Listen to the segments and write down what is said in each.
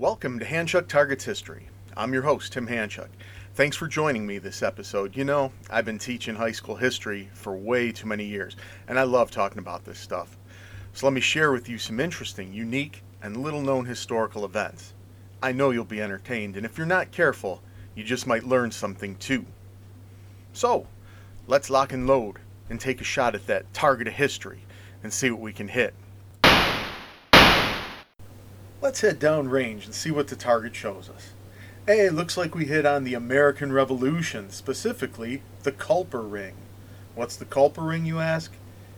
Welcome to Hanchuk Targets History. I'm your host, Tim Hanchuk. Thanks for joining me this episode. You know, I've been teaching high school history for way too many years, and I love talking about this stuff. So let me share with you some interesting, unique, and little known historical events. I know you'll be entertained, and if you're not careful, you just might learn something too. So, let's lock and load and take a shot at that target of history and see what we can hit. Let's head downrange and see what the target shows us. Hey, looks like we hit on the American Revolution, specifically the Culper Ring. What's the Culper Ring, you ask?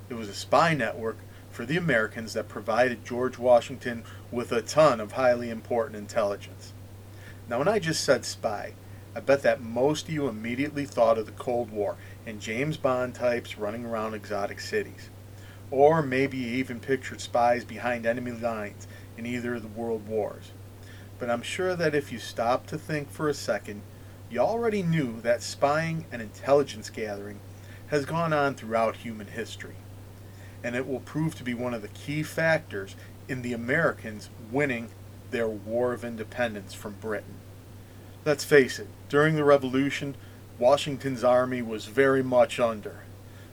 It was a spy network for the Americans that provided George Washington with a ton of highly important intelligence. Now, when I just said spy, I bet that most of you immediately thought of the Cold War and James Bond types running around exotic cities. Or maybe you even pictured spies behind enemy lines in either of the world wars. But I'm sure that if you stop to think for a second, you already knew that spying and intelligence gathering has gone on throughout human history. And it will prove to be one of the key factors in the Americans winning their War of Independence from Britain. Let's face it, during the Revolution, Washington's army was very much under.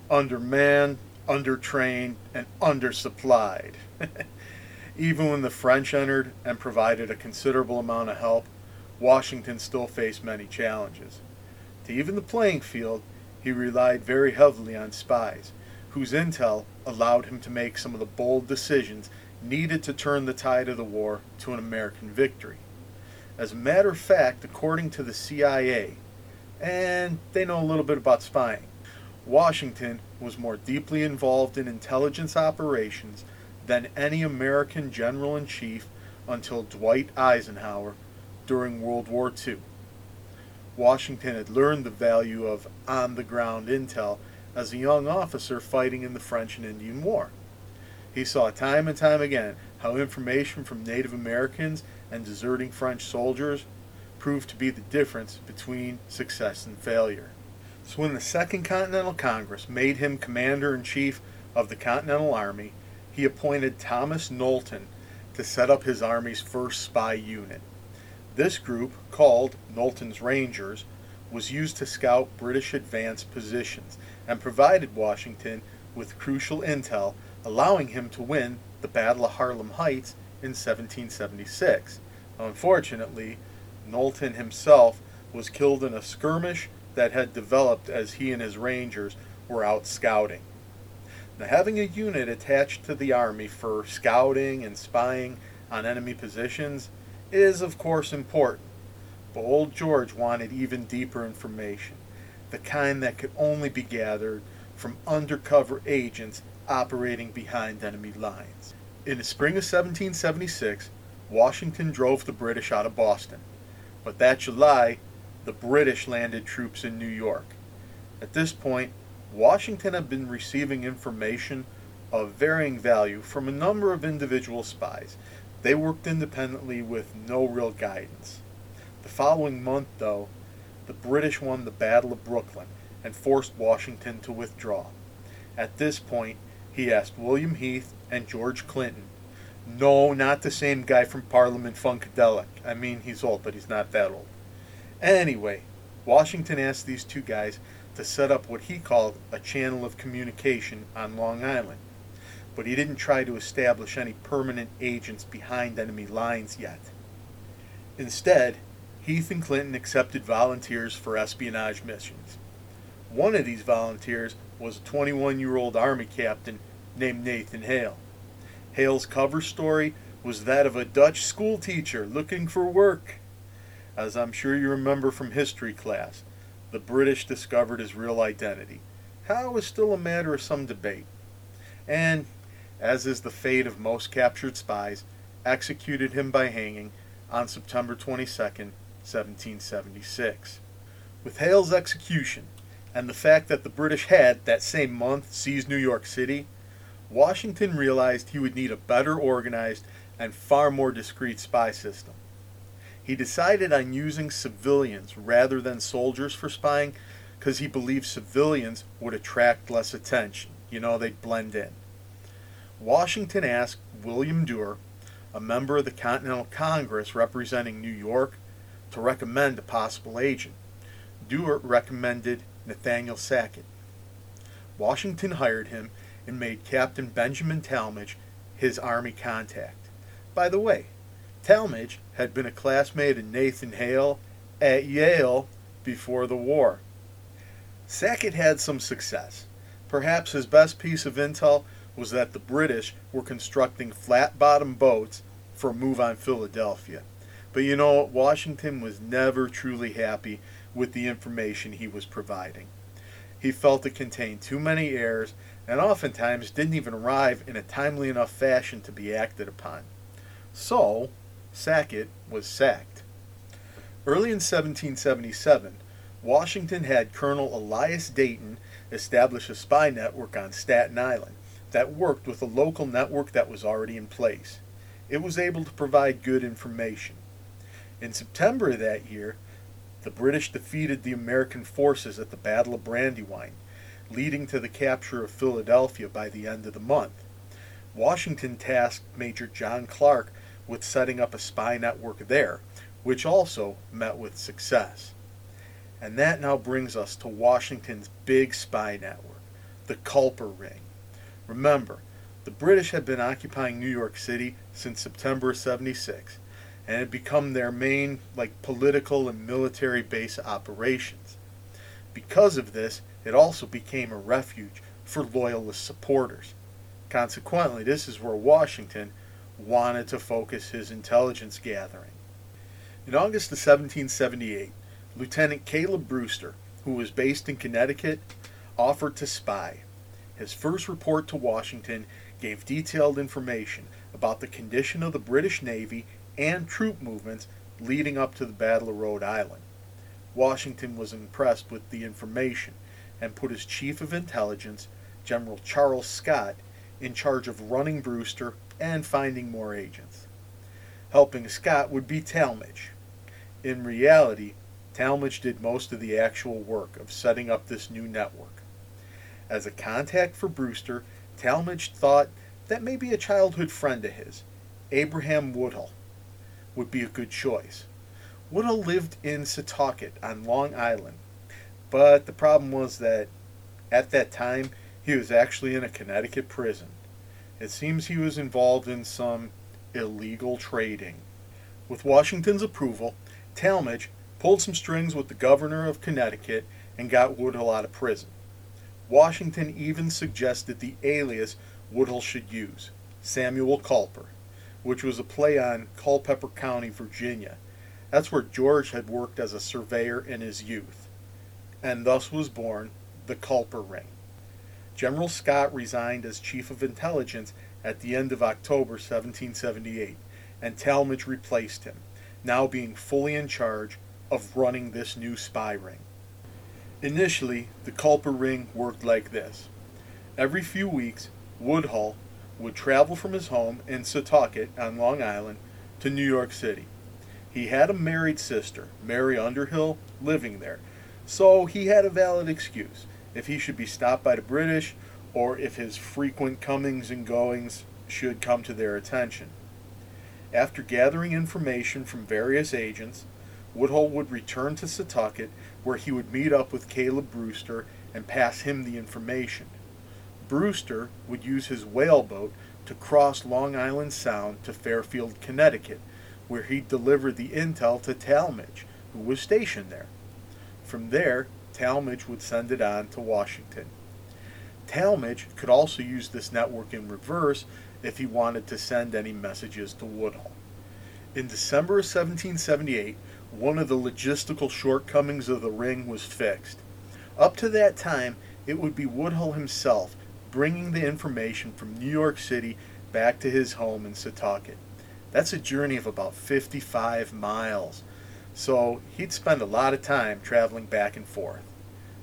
Undermanned, undertrained, and undersupplied. Even when the French entered and provided a considerable amount of help, Washington still faced many challenges. To even the playing field, he relied very heavily on spies, whose intel allowed him to make some of the bold decisions needed to turn the tide of the war to an American victory. As a matter of fact, according to the CIA, and they know a little bit about spying, Washington was more deeply involved in intelligence operations than any American general in chief until Dwight Eisenhower during World War II. Washington had learned the value of on the ground intel as a young officer fighting in the French and Indian War. He saw time and time again how information from Native Americans and deserting French soldiers proved to be the difference between success and failure. So when the Second Continental Congress made him commander in chief of the Continental Army, he appointed Thomas Knowlton to set up his army's first spy unit. This group, called Knowlton's Rangers, was used to scout British advanced positions and provided Washington with crucial intel, allowing him to win the Battle of Harlem Heights in 1776. Unfortunately, Knowlton himself was killed in a skirmish that had developed as he and his Rangers were out scouting. Having a unit attached to the Army for scouting and spying on enemy positions is, of course, important. But old George wanted even deeper information, the kind that could only be gathered from undercover agents operating behind enemy lines. In the spring of 1776, Washington drove the British out of Boston. But that July, the British landed troops in New York. At this point, Washington had been receiving information of varying value from a number of individual spies. They worked independently with no real guidance. The following month, though, the British won the Battle of Brooklyn and forced Washington to withdraw. At this point, he asked William Heath and George Clinton. No, not the same guy from Parliament Funkadelic. I mean, he's old, but he's not that old. Anyway, Washington asked these two guys to set up what he called a channel of communication on Long Island. But he didn't try to establish any permanent agents behind enemy lines yet. Instead, Heath and Clinton accepted volunteers for espionage missions. One of these volunteers was a 21 year old Army captain named Nathan Hale. Hale's cover story was that of a Dutch schoolteacher looking for work. As I'm sure you remember from history class, the British discovered his real identity. How is still a matter of some debate. And, as is the fate of most captured spies, executed him by hanging on September 22, 1776. With Hale's execution, and the fact that the British had, that same month, seized New York City, Washington realized he would need a better organized and far more discreet spy system. He decided on using civilians rather than soldiers for spying because he believed civilians would attract less attention. You know, they'd blend in. Washington asked William Duer, a member of the Continental Congress representing New York, to recommend a possible agent. Duer recommended Nathaniel Sackett. Washington hired him and made Captain Benjamin Tallmadge his Army contact. By the way, Tallmadge had been a classmate of Nathan Hale at Yale before the war. Sackett had some success. Perhaps his best piece of intel was that the British were constructing flat bottom boats for a move on Philadelphia. But you know, Washington was never truly happy with the information he was providing. He felt it contained too many errors and oftentimes didn't even arrive in a timely enough fashion to be acted upon. So, Sackett was sacked. Early in 1777, Washington had Colonel Elias Dayton establish a spy network on Staten Island that worked with a local network that was already in place. It was able to provide good information. In September of that year, the British defeated the American forces at the Battle of Brandywine, leading to the capture of Philadelphia by the end of the month. Washington tasked Major John Clark with setting up a spy network there, which also met with success. And that now brings us to Washington's big spy network, the Culper Ring. Remember, the British had been occupying New York City since September 76 and had become their main like political and military base operations. Because of this, it also became a refuge for loyalist supporters. Consequently, this is where Washington wanted to focus his intelligence gathering. In August of 1778, Lieutenant Caleb Brewster, who was based in Connecticut, offered to spy. His first report to Washington gave detailed information about the condition of the British Navy and troop movements leading up to the Battle of Rhode Island. Washington was impressed with the information and put his chief of intelligence, General Charles Scott, in charge of running Brewster and finding more agents. Helping Scott would be Tallmadge. In reality, Tallmadge did most of the actual work of setting up this new network. As a contact for Brewster, Tallmadge thought that maybe a childhood friend of his, Abraham Woodhull, would be a good choice. Woodhull lived in Setauket on Long Island, but the problem was that at that time he was actually in a Connecticut prison. It seems he was involved in some illegal trading. With Washington's approval, Tallmadge pulled some strings with the governor of Connecticut and got Woodhull out of prison. Washington even suggested the alias Woodhull should use, Samuel Culper, which was a play on Culpeper County, Virginia. That's where George had worked as a surveyor in his youth. And thus was born the Culper Ring. General Scott resigned as Chief of Intelligence at the end of October 1778, and Tallmadge replaced him, now being fully in charge of running this new spy ring. Initially, the Culper Ring worked like this. Every few weeks, Woodhull would travel from his home in Setauket on Long Island to New York City. He had a married sister, Mary Underhill, living there, so he had a valid excuse if he should be stopped by the British or if his frequent comings and goings should come to their attention. After gathering information from various agents, Woodhull would return to Setauket where he would meet up with Caleb Brewster and pass him the information. Brewster would use his whaleboat to cross Long Island Sound to Fairfield, Connecticut, where he delivered the intel to Tallmadge, who was stationed there. From there, Tallmadge would send it on to Washington. Tallmadge could also use this network in reverse if he wanted to send any messages to Woodhull. In December of 1778, one of the logistical shortcomings of the ring was fixed. Up to that time, it would be Woodhull himself bringing the information from New York City back to his home in Setauket. That's a journey of about 55 miles, so he'd spend a lot of time traveling back and forth.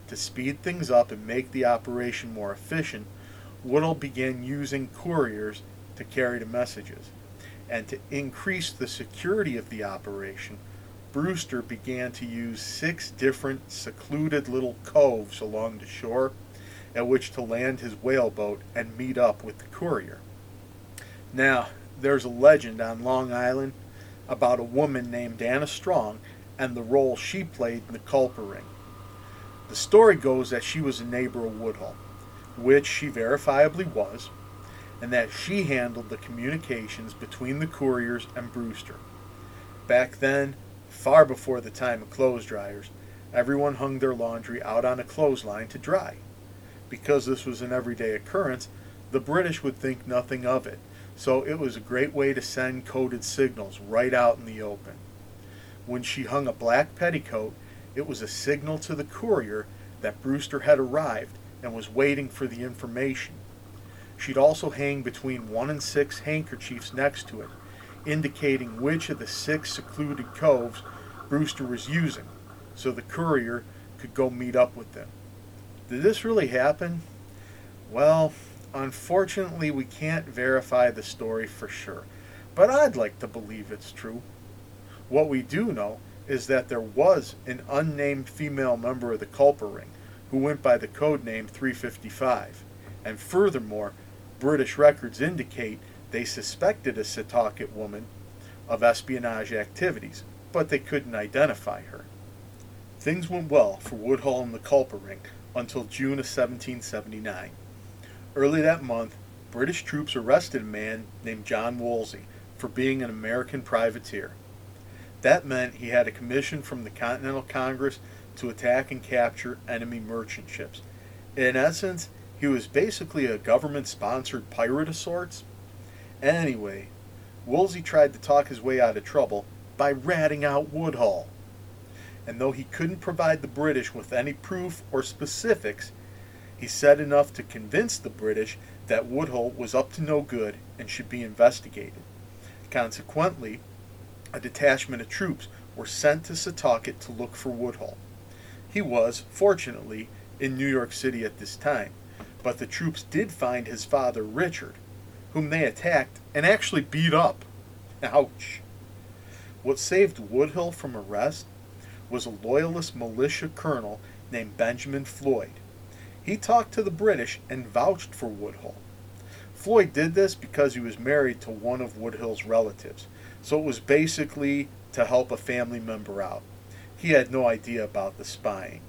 To speed things up and make the operation more efficient, Woodhull began using couriers to carry the messages. And to increase the security of the operation, Brewster began to use six different secluded little coves along the shore at which to land his whaleboat and meet up with the courier. Now, there's a legend on Long Island about a woman named Anna Strong and the role she played in the Culper Ring. The story goes that she was a neighbor of Woodhull, which she verifiably was, and that she handled the communications between the couriers and Brewster. Back then, far before the time of clothes dryers, everyone hung their laundry out on a clothesline to dry. Because this was an everyday occurrence, the British would think nothing of it, so it was a great way to send coded signals right out in the open. When she hung a black petticoat, it was a signal to the courier that Brewster had arrived and was waiting for the information. She'd also hang between one and six handkerchiefs next to it, indicating which of the six secluded coves Brewster was using, so the courier could go meet up with them. Did this really happen? Well, unfortunately, we can't verify the story for sure, but I'd like to believe it's true. What we do know is that there was an unnamed female member of the Culper Ring who went by the code name 355, and furthermore, British records indicate they suspected a Setauket woman of espionage activities, but they couldn't identify her. Things went well for Woodhull and the Culper Ring until June of 1779. Early that month, British troops arrested a man named John Wolsey for being an American privateer. That meant he had a commission from the Continental Congress to attack and capture enemy merchant ships. In essence, he was basically a government sponsored pirate of sorts. Anyway, Wolsey tried to talk his way out of trouble by ratting out Woodhull and though he couldn't provide the British with any proof or specifics, he said enough to convince the British that Woodhull was up to no good and should be investigated. Consequently, a detachment of troops were sent to Setauket to look for Woodhull. He was, fortunately, in New York City at this time, but the troops did find his father, Richard, whom they attacked and actually beat up. Ouch! What saved Woodhull from arrest was a loyalist militia colonel named Benjamin Floyd. He talked to the British and vouched for Woodhull. Floyd did this because he was married to one of Woodhull's relatives, so it was basically to help a family member out. He had no idea about the spying.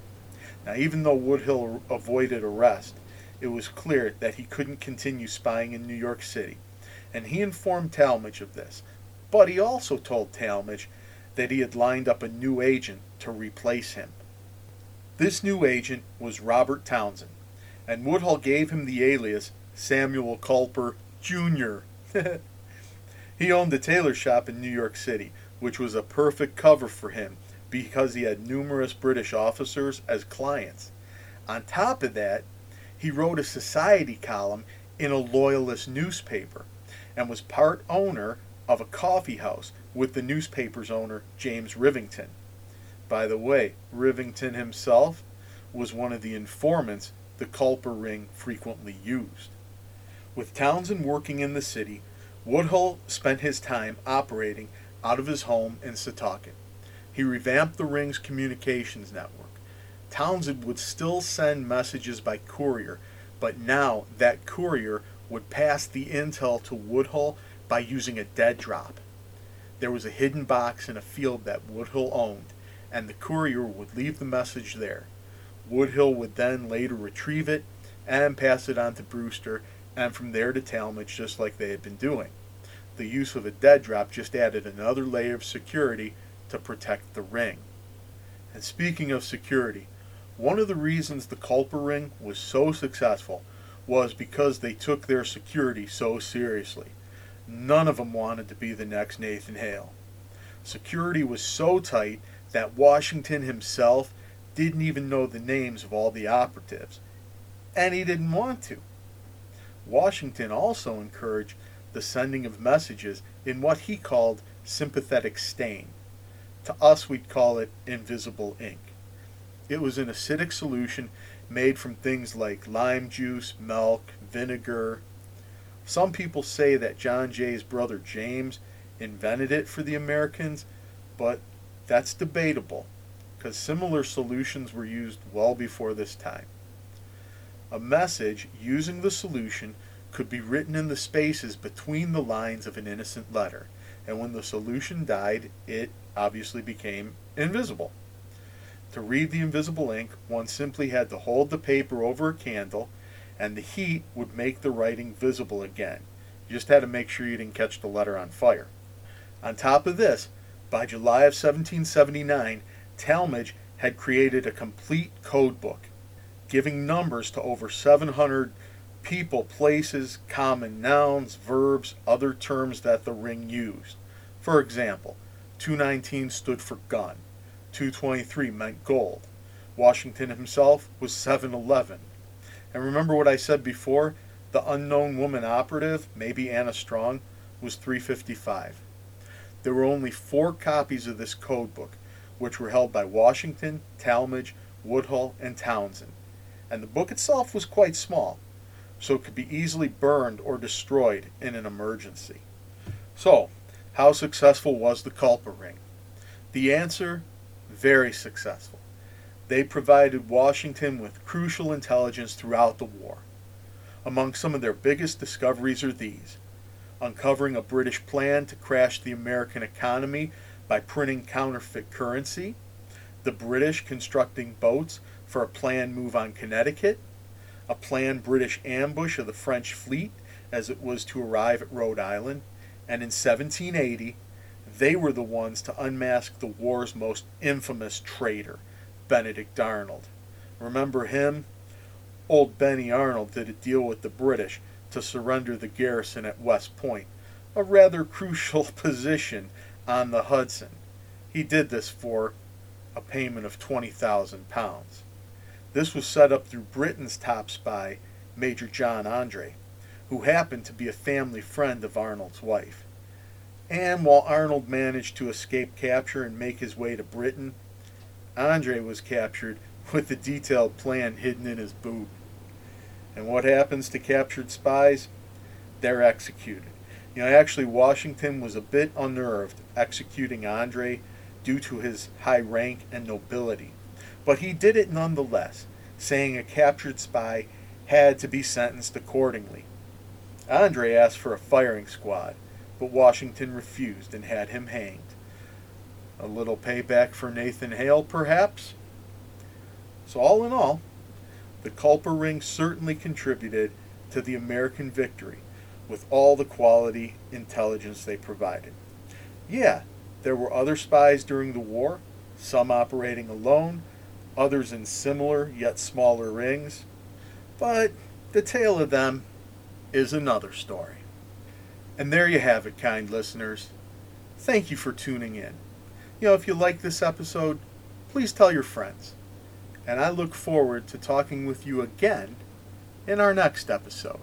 Now, even though Woodhull avoided arrest, it was clear that he couldn't continue spying in New York City, and he informed Tallmadge of this. But he also told Tallmadge that he had lined up a new agent to replace him. This new agent was Robert Townsend, and Woodhull gave him the alias Samuel Culper Jr. he owned a tailor shop in New York City, which was a perfect cover for him because he had numerous British officers as clients. On top of that, he wrote a society column in a loyalist newspaper and was part owner of a coffee house with the newspaper's owner, James Rivington. By the way, Rivington himself was one of the informants the Culper ring frequently used. With Townsend working in the city, Woodhull spent his time operating out of his home in Setauket. He revamped the ring's communications network. Townsend would still send messages by courier, but now that courier would pass the intel to Woodhull by using a dead drop. There was a hidden box in a field that Woodhull owned, and the courier would leave the message there. Woodhull would then later retrieve it and pass it on to Brewster, and from there to Tallmadge, just like they had been doing. The use of a dead drop just added another layer of security to protect the ring. And speaking of security, one of the reasons the Culper ring was so successful was because they took their security so seriously. None of them wanted to be the next Nathan Hale. Security was so tight that Washington himself didn't even know the names of all the operatives, and he didn't want to. Washington also encouraged the sending of messages in what he called sympathetic stain. To us, we'd call it invisible ink. It was an acidic solution made from things like lime juice, milk, vinegar. Some people say that John Jay's brother James invented it for the Americans, but that's debatable because similar solutions were used well before this time. A message using the solution could be written in the spaces between the lines of an innocent letter, and when the solution died, it obviously became invisible. To read the invisible ink, one simply had to hold the paper over a candle, and the heat would make the writing visible again. You just had to make sure you didn't catch the letter on fire. On top of this, by July of 1779, Tallmadge had created a complete code book, giving numbers to over 700 people, places, common nouns, verbs, other terms that the ring used. For example, 219 stood for gun, 223 meant gold. Washington himself was 711. And remember what I said before? The unknown woman operative, maybe Anna Strong, was 355. There were only four copies of this code book, which were held by Washington, Tallmadge, Woodhull, and Townsend. And the book itself was quite small, so it could be easily burned or destroyed in an emergency. So, how successful was the Culper ring? The answer very successful. They provided Washington with crucial intelligence throughout the war. Among some of their biggest discoveries are these uncovering a British plan to crash the American economy by printing counterfeit currency, the British constructing boats for a planned move on Connecticut, a planned British ambush of the French fleet as it was to arrive at Rhode Island, and in 1780, they were the ones to unmask the war's most infamous traitor, Benedict Arnold. Remember him? Old Benny Arnold did a deal with the British to surrender the garrison at West Point, a rather crucial position on the Hudson. He did this for a payment of 20,000 pounds. This was set up through Britain's top spy, Major John Andre, who happened to be a family friend of Arnold's wife. And while Arnold managed to escape capture and make his way to Britain, Andre was captured with the detailed plan hidden in his boot. And what happens to captured spies? They're executed. You know, actually, Washington was a bit unnerved executing Andre due to his high rank and nobility. But he did it nonetheless, saying a captured spy had to be sentenced accordingly. Andre asked for a firing squad, but Washington refused and had him hanged. A little payback for Nathan Hale, perhaps? So, all in all, the Culper Ring certainly contributed to the American victory with all the quality intelligence they provided. Yeah, there were other spies during the war, some operating alone, others in similar yet smaller rings, but the tale of them is another story. And there you have it, kind listeners. Thank you for tuning in. You know, if you like this episode, please tell your friends. And I look forward to talking with you again in our next episode.